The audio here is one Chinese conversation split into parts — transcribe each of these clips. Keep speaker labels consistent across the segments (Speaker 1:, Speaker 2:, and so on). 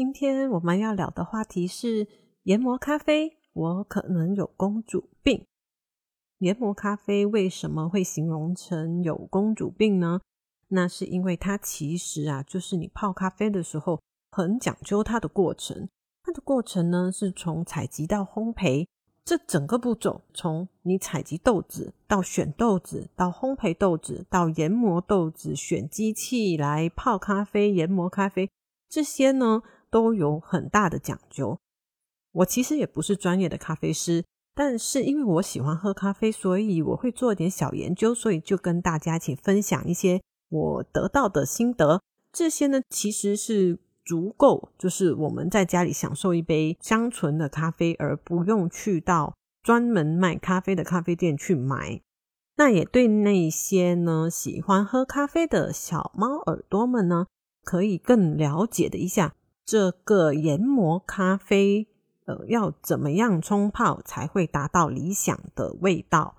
Speaker 1: 今天我们要聊的话题是研磨咖啡。我可能有公主病。研磨咖啡为什么会形容成有公主病呢？那是因为它其实啊，就是你泡咖啡的时候很讲究它的过程。它的过程呢，是从采集到烘焙这整个步骤，从你采集豆子到选豆子，到烘焙豆子，到研磨豆子，选机器来泡咖啡、研磨咖啡，这些呢都有很大的讲究。我其实也不是专业的咖啡师，但是因为我喜欢喝咖啡，所以我会做一点小研究，所以就跟大家一起分享一些我得到的心得。这些呢，其实是足够，就是我们在家里享受一杯香醇的咖啡，而不用去到专门卖咖啡的咖啡店去买。那也对那些呢喜欢喝咖啡的小猫耳朵们呢，可以更了解的一下这个研磨咖啡。呃要怎么样冲泡才会达到理想的味道？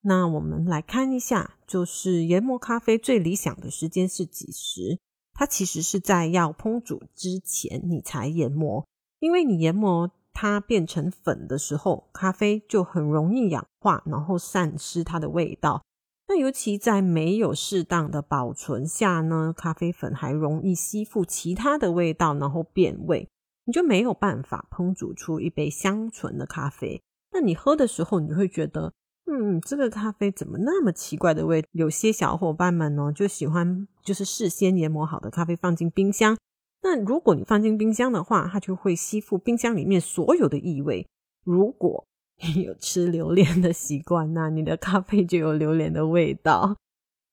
Speaker 1: 那我们来看一下，就是研磨咖啡最理想的时间是几时？它其实是在要烹煮之前你才研磨，因为你研磨它变成粉的时候，咖啡就很容易氧化，然后散失它的味道。那尤其在没有适当的保存下呢，咖啡粉还容易吸附其他的味道，然后变味。你就没有办法烹煮出一杯香醇的咖啡。那你喝的时候，你就会觉得，嗯，这个咖啡怎么那么奇怪的味？有些小伙伴们呢，就喜欢就是事先研磨好的咖啡放进冰箱。那如果你放进冰箱的话，它就会吸附冰箱里面所有的异味。如果 有吃榴莲的习惯，那你的咖啡就有榴莲的味道。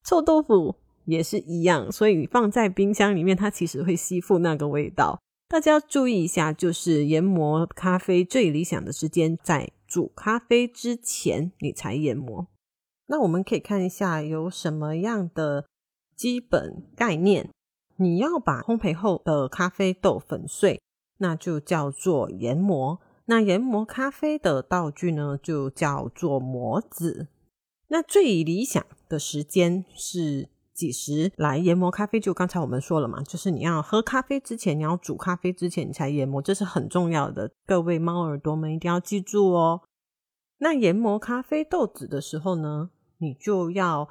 Speaker 1: 臭豆腐也是一样，所以放在冰箱里面，它其实会吸附那个味道。大家要注意一下，就是研磨咖啡最理想的时间在煮咖啡之前，你才研磨。那我们可以看一下有什么样的基本概念。你要把烘焙后的咖啡豆粉碎，那就叫做研磨。那研磨咖啡的道具呢，就叫做磨子。那最理想的时间是。几时来研磨咖啡？就刚才我们说了嘛，就是你要喝咖啡之前，你要煮咖啡之前，你才研磨，这是很重要的。各位猫耳朵们一定要记住哦。那研磨咖啡豆子的时候呢，你就要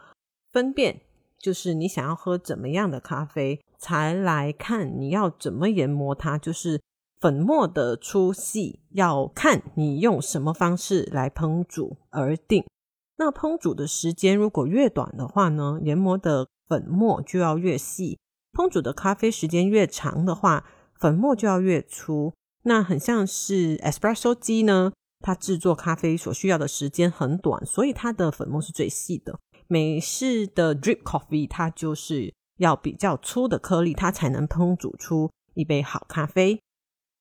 Speaker 1: 分辨，就是你想要喝怎么样的咖啡，才来看你要怎么研磨它。就是粉末的粗细，要看你用什么方式来烹煮而定。那烹煮的时间如果越短的话呢，研磨的。粉末就要越细，烹煮的咖啡时间越长的话，粉末就要越粗。那很像是 espresso 机呢，它制作咖啡所需要的时间很短，所以它的粉末是最细的。美式的 drip coffee 它就是要比较粗的颗粒，它才能烹煮出一杯好咖啡。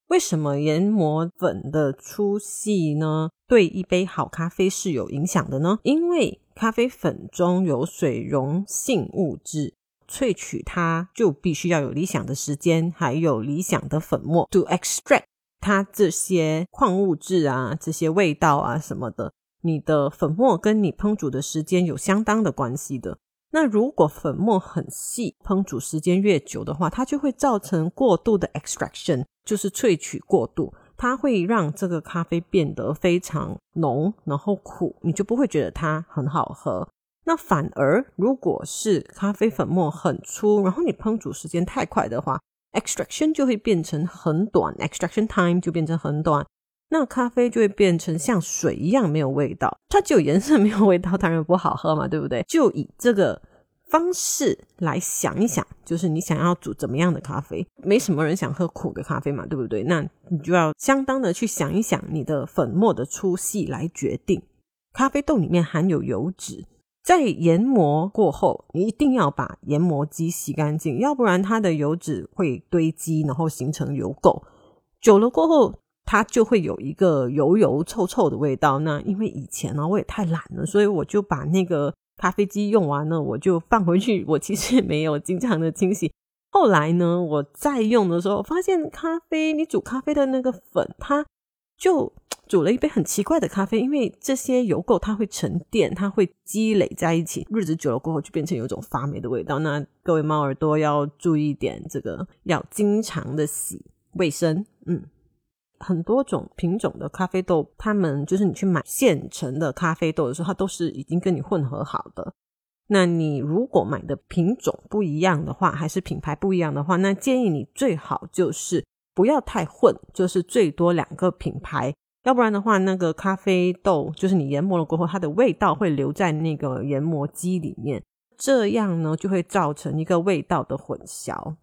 Speaker 1: 为什么研磨粉的粗细呢？对一杯好咖啡是有影响的呢？因为咖啡粉中有水溶性物质，萃取它就必须要有理想的时间，还有理想的粉末。To extract 它这些矿物质啊，这些味道啊什么的，你的粉末跟你烹煮的时间有相当的关系的。那如果粉末很细，烹煮时间越久的话，它就会造成过度的 extraction，就是萃取过度。它会让这个咖啡变得非常浓，然后苦，你就不会觉得它很好喝。那反而，如果是咖啡粉末很粗，然后你烹煮时间太快的话，extraction 就会变成很短，extraction time 就变成很短，那咖啡就会变成像水一样没有味道。它只有颜色没有味道，当然不好喝嘛，对不对？就以这个。方式来想一想，就是你想要煮怎么样的咖啡？没什么人想喝苦的咖啡嘛，对不对？那你就要相当的去想一想你的粉末的粗细来决定。咖啡豆里面含有油脂，在研磨过后，你一定要把研磨机洗干净，要不然它的油脂会堆积，然后形成油垢。久了过后，它就会有一个油油臭臭的味道。那因为以前呢，我也太懒了，所以我就把那个。咖啡机用完了，我就放回去。我其实也没有经常的清洗。后来呢，我再用的时候，发现咖啡，你煮咖啡的那个粉，它就煮了一杯很奇怪的咖啡。因为这些油垢它会沉淀，它会积累在一起，日子久了过后就变成有一种发霉的味道。那各位猫耳朵要注意点，这个要经常的洗。卫生。嗯，很多种品种的咖啡豆，他们就是你去买现成的咖啡豆的时候，它都是已经跟你混合好的。那你如果买的品种不一样的话，还是品牌不一样的话，那建议你最好就是不要太混，就是最多两个品牌，要不然的话，那个咖啡豆就是你研磨了过后，它的味道会留在那个研磨机里面，这样呢就会造成一个味道的混淆。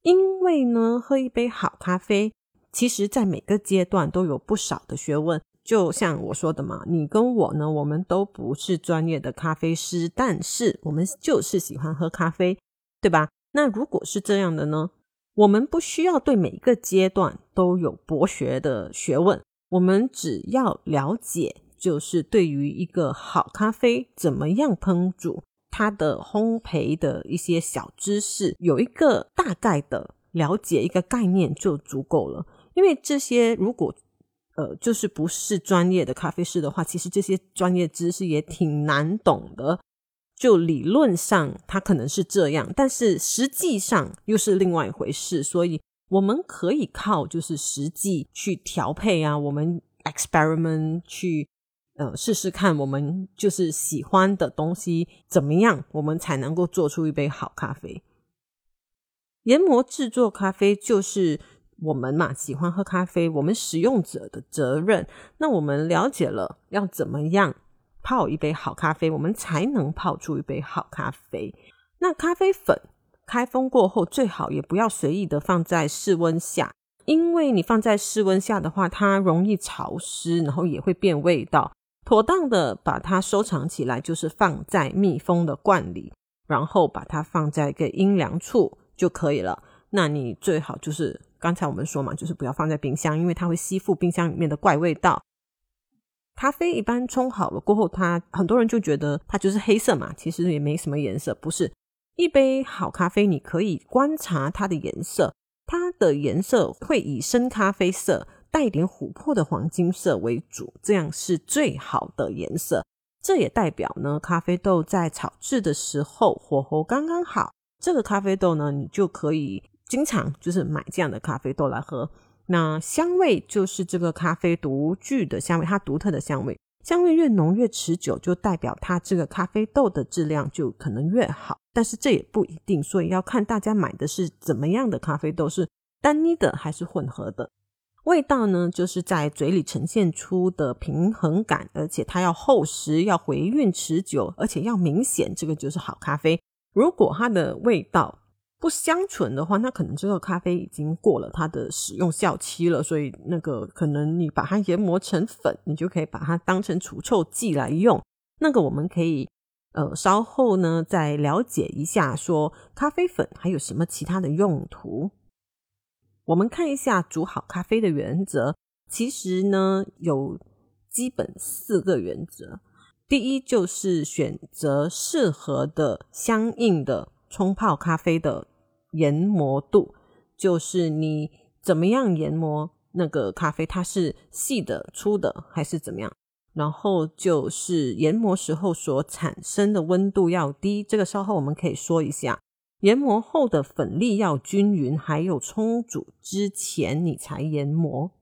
Speaker 1: 因为呢，喝一杯好咖啡，其实在每个阶段都有不少的学问。就像我说的嘛，你跟我呢，我们都不是专业的咖啡师，但是我们就是喜欢喝咖啡，对吧？那如果是这样的呢，我们不需要对每个阶段都有博学的学问，我们只要了解，就是对于一个好咖啡怎么样烹煮，它的烘焙的一些小知识，有一个大概的了解，一个概念就足够了。因为这些如果呃，就是不是专业的咖啡师的话，其实这些专业知识也挺难懂的。就理论上，它可能是这样，但是实际上又是另外一回事。所以我们可以靠就是实际去调配啊，我们 experiment 去呃试试看，我们就是喜欢的东西怎么样，我们才能够做出一杯好咖啡。研磨制作咖啡就是。我们嘛喜欢喝咖啡，我们使用者的责任。那我们了解了要怎么样泡一杯好咖啡，我们才能泡出一杯好咖啡。那咖啡粉开封过后，最好也不要随意的放在室温下，因为你放在室温下的话，它容易潮湿，然后也会变味道。妥当的把它收藏起来，就是放在密封的罐里，然后把它放在一个阴凉处就可以了。那你最好就是。刚才我们说嘛，就是不要放在冰箱，因为它会吸附冰箱里面的怪味道。咖啡一般冲好了过后，它很多人就觉得它就是黑色嘛，其实也没什么颜色。不是一杯好咖啡，你可以观察它的颜色，它的颜色会以深咖啡色、带点琥珀的黄金色为主，这样是最好的颜色。这也代表呢，咖啡豆在炒制的时候火候刚刚好。这个咖啡豆呢，你就可以。经常就是买这样的咖啡豆来喝，那香味就是这个咖啡独具的香味，它独特的香味，香味越浓越持久，就代表它这个咖啡豆的质量就可能越好。但是这也不一定，所以要看大家买的是怎么样的咖啡豆，是单一的还是混合的。味道呢，就是在嘴里呈现出的平衡感，而且它要厚实、要回韵持久，而且要明显，这个就是好咖啡。如果它的味道，不香醇的话，那可能这个咖啡已经过了它的使用效期了，所以那个可能你把它研磨成粉，你就可以把它当成除臭剂来用。那个我们可以呃稍后呢再了解一下，说咖啡粉还有什么其他的用途。我们看一下煮好咖啡的原则，其实呢有基本四个原则。第一就是选择适合的相应的冲泡咖啡的。研磨度就是你怎么样研磨那个咖啡，它是细的、粗的还是怎么样？然后就是研磨时候所产生的温度要低，这个稍后我们可以说一下。研磨后的粉粒要均匀，还有冲煮之前你才研磨。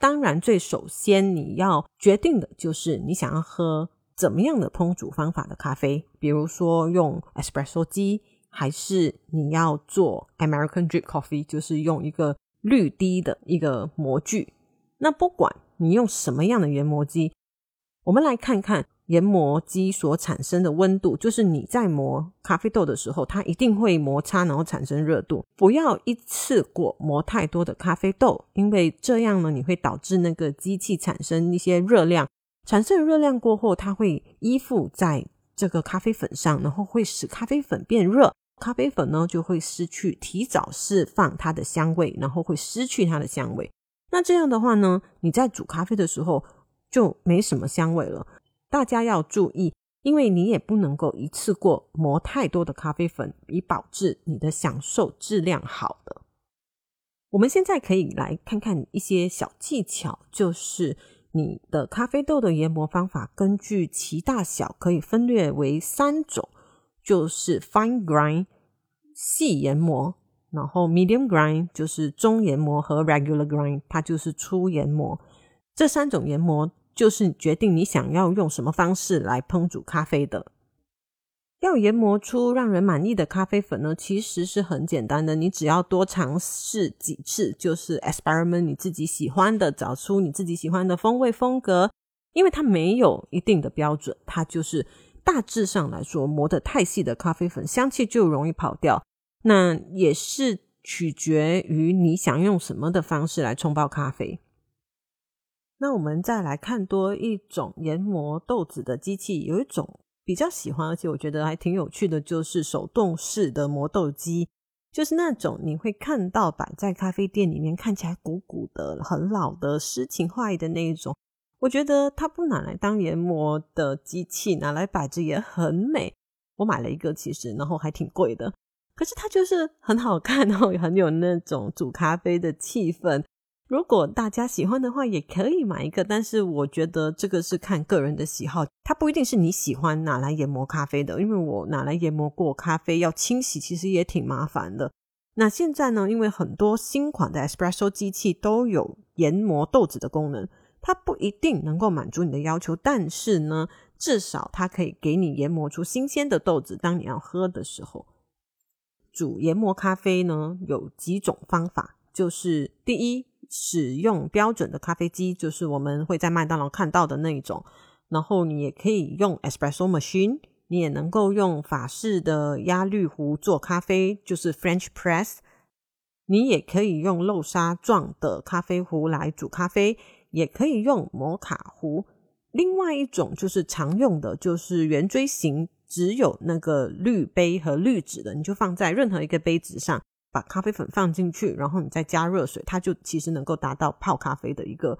Speaker 1: 当然，最首先你要决定的就是你想要喝怎么样的烹煮方法的咖啡，比如说用 espresso 机。还是你要做 American drip coffee，就是用一个滤滴的一个模具。那不管你用什么样的研磨机，我们来看看研磨机所产生的温度。就是你在磨咖啡豆的时候，它一定会摩擦，然后产生热度。不要一次过磨太多的咖啡豆，因为这样呢，你会导致那个机器产生一些热量。产生热量过后，它会依附在这个咖啡粉上，然后会使咖啡粉变热。咖啡粉呢就会失去提早释放它的香味，然后会失去它的香味。那这样的话呢，你在煮咖啡的时候就没什么香味了。大家要注意，因为你也不能够一次过磨太多的咖啡粉，以保质你的享受质量好的。我们现在可以来看看一些小技巧，就是你的咖啡豆的研磨方法，根据其大小可以分裂为三种。就是 fine grind 细研磨，然后 medium grind 就是中研磨和 regular grind 它就是粗研磨。这三种研磨就是决定你想要用什么方式来烹煮咖啡的。要研磨出让人满意的咖啡粉呢，其实是很简单的，你只要多尝试几次，就是 experiment 你自己喜欢的，找出你自己喜欢的风味风格。因为它没有一定的标准，它就是大致上来说，磨得太细的咖啡粉香气就容易跑掉。那也是取决于你想用什么的方式来冲泡咖啡。那我们再来看多一种研磨豆子的机器，有一种比较喜欢，而且我觉得还挺有趣的，就是手动式的磨豆机，就是那种你会看到摆在咖啡店里面，看起来鼓鼓的、很老的、诗情画意的那一种。我觉得它不拿来当研磨的机器，拿来摆着也很美。我买了一个，其实然后还挺贵的，可是它就是很好看，然后很有那种煮咖啡的气氛。如果大家喜欢的话，也可以买一个。但是我觉得这个是看个人的喜好，它不一定是你喜欢拿来研磨咖啡的。因为我拿来研磨过咖啡，要清洗其实也挺麻烦的。那现在呢，因为很多新款的 espresso 机器都有研磨豆子的功能。它不一定能够满足你的要求，但是呢，至少它可以给你研磨出新鲜的豆子。当你要喝的时候，煮研磨咖啡呢有几种方法，就是第一，使用标准的咖啡机，就是我们会在麦当劳看到的那一种。然后你也可以用 espresso machine，你也能够用法式的压滤壶做咖啡，就是 French press。你也可以用漏沙状的咖啡壶来煮咖啡。也可以用摩卡壶，另外一种就是常用的，就是圆锥形，只有那个滤杯和滤纸的，你就放在任何一个杯子上，把咖啡粉放进去，然后你再加热水，它就其实能够达到泡咖啡的一个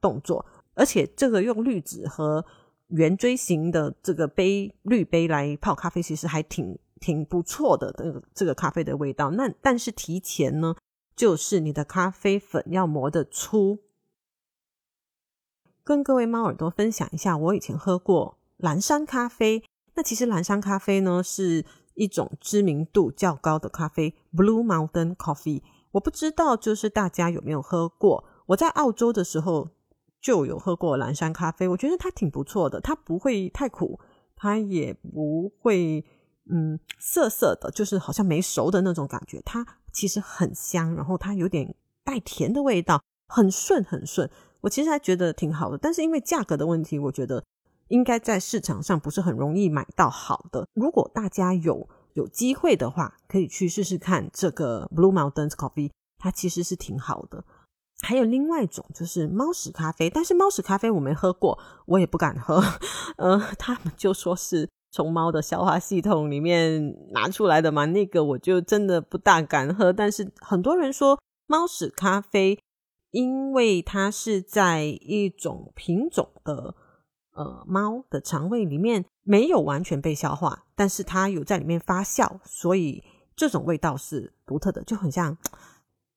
Speaker 1: 动作。而且这个用滤纸和圆锥形的这个杯滤杯来泡咖啡，其实还挺挺不错的，这个这个咖啡的味道。那但是提前呢，就是你的咖啡粉要磨得粗。跟各位猫耳朵分享一下，我以前喝过蓝山咖啡。那其实蓝山咖啡呢，是一种知名度较高的咖啡，Blue Mountain Coffee。我不知道，就是大家有没有喝过？我在澳洲的时候就有喝过蓝山咖啡，我觉得它挺不错的。它不会太苦，它也不会嗯涩涩的，就是好像没熟的那种感觉。它其实很香，然后它有点带甜的味道，很顺很顺。我其实还觉得挺好的，但是因为价格的问题，我觉得应该在市场上不是很容易买到好的。如果大家有有机会的话，可以去试试看这个 Blue Mountains Coffee，它其实是挺好的。还有另外一种就是猫屎咖啡，但是猫屎咖啡我没喝过，我也不敢喝。呃，他们就说是从猫的消化系统里面拿出来的嘛，那个我就真的不大敢喝。但是很多人说猫屎咖啡。因为它是在一种品种的呃猫的肠胃里面没有完全被消化，但是它有在里面发酵，所以这种味道是独特的，就很像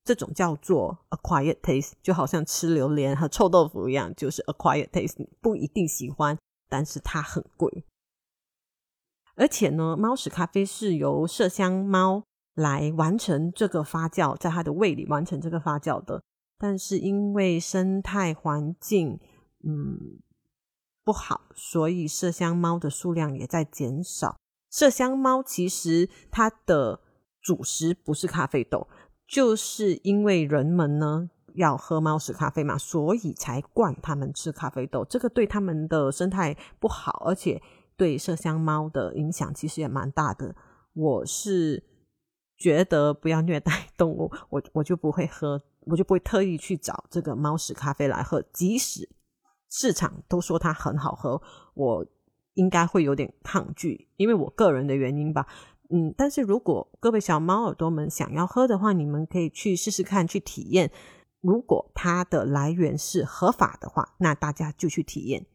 Speaker 1: 这种叫做 acquired taste，就好像吃榴莲和臭豆腐一样，就是 acquired taste，不一定喜欢，但是它很贵。而且呢，猫屎咖啡是由麝香猫来完成这个发酵，在它的胃里完成这个发酵的。但是因为生态环境嗯不好，所以麝香猫的数量也在减少。麝香猫其实它的主食不是咖啡豆，就是因为人们呢要喝猫屎咖啡嘛，所以才灌他们吃咖啡豆。这个对他们的生态不好，而且对麝香猫的影响其实也蛮大的。我是觉得不要虐待 动物，我我就不会喝。我就不会特意去找这个猫屎咖啡来喝，即使市场都说它很好喝，我应该会有点抗拒，因为我个人的原因吧。嗯，但是如果各位小猫耳朵们想要喝的话，你们可以去试试看，去体验。如果它的来源是合法的话，那大家就去体验。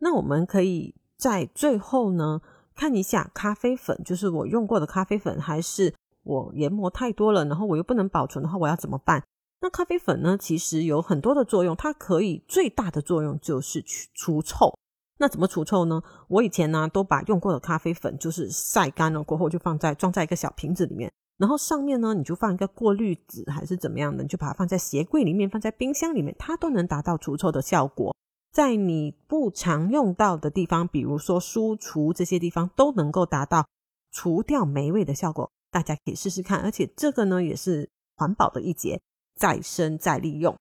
Speaker 1: 那我们可以在最后呢看一下咖啡粉，就是我用过的咖啡粉还是。我研磨太多了，然后我又不能保存的话，我要怎么办？那咖啡粉呢？其实有很多的作用，它可以最大的作用就是去除臭。那怎么除臭呢？我以前呢都把用过的咖啡粉就是晒干了过后，就放在装在一个小瓶子里面，然后上面呢，你就放一个过滤纸还是怎么样的，你就把它放在鞋柜里面，放在冰箱里面，它都能达到除臭的效果。在你不常用到的地方，比如说书橱这些地方，都能够达到除掉霉味的效果。大家可以试试看，而且这个呢也是环保的一节，再生再利用。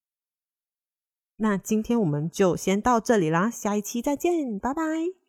Speaker 1: 那今天我们就先到这里啦，下一期再见，拜拜。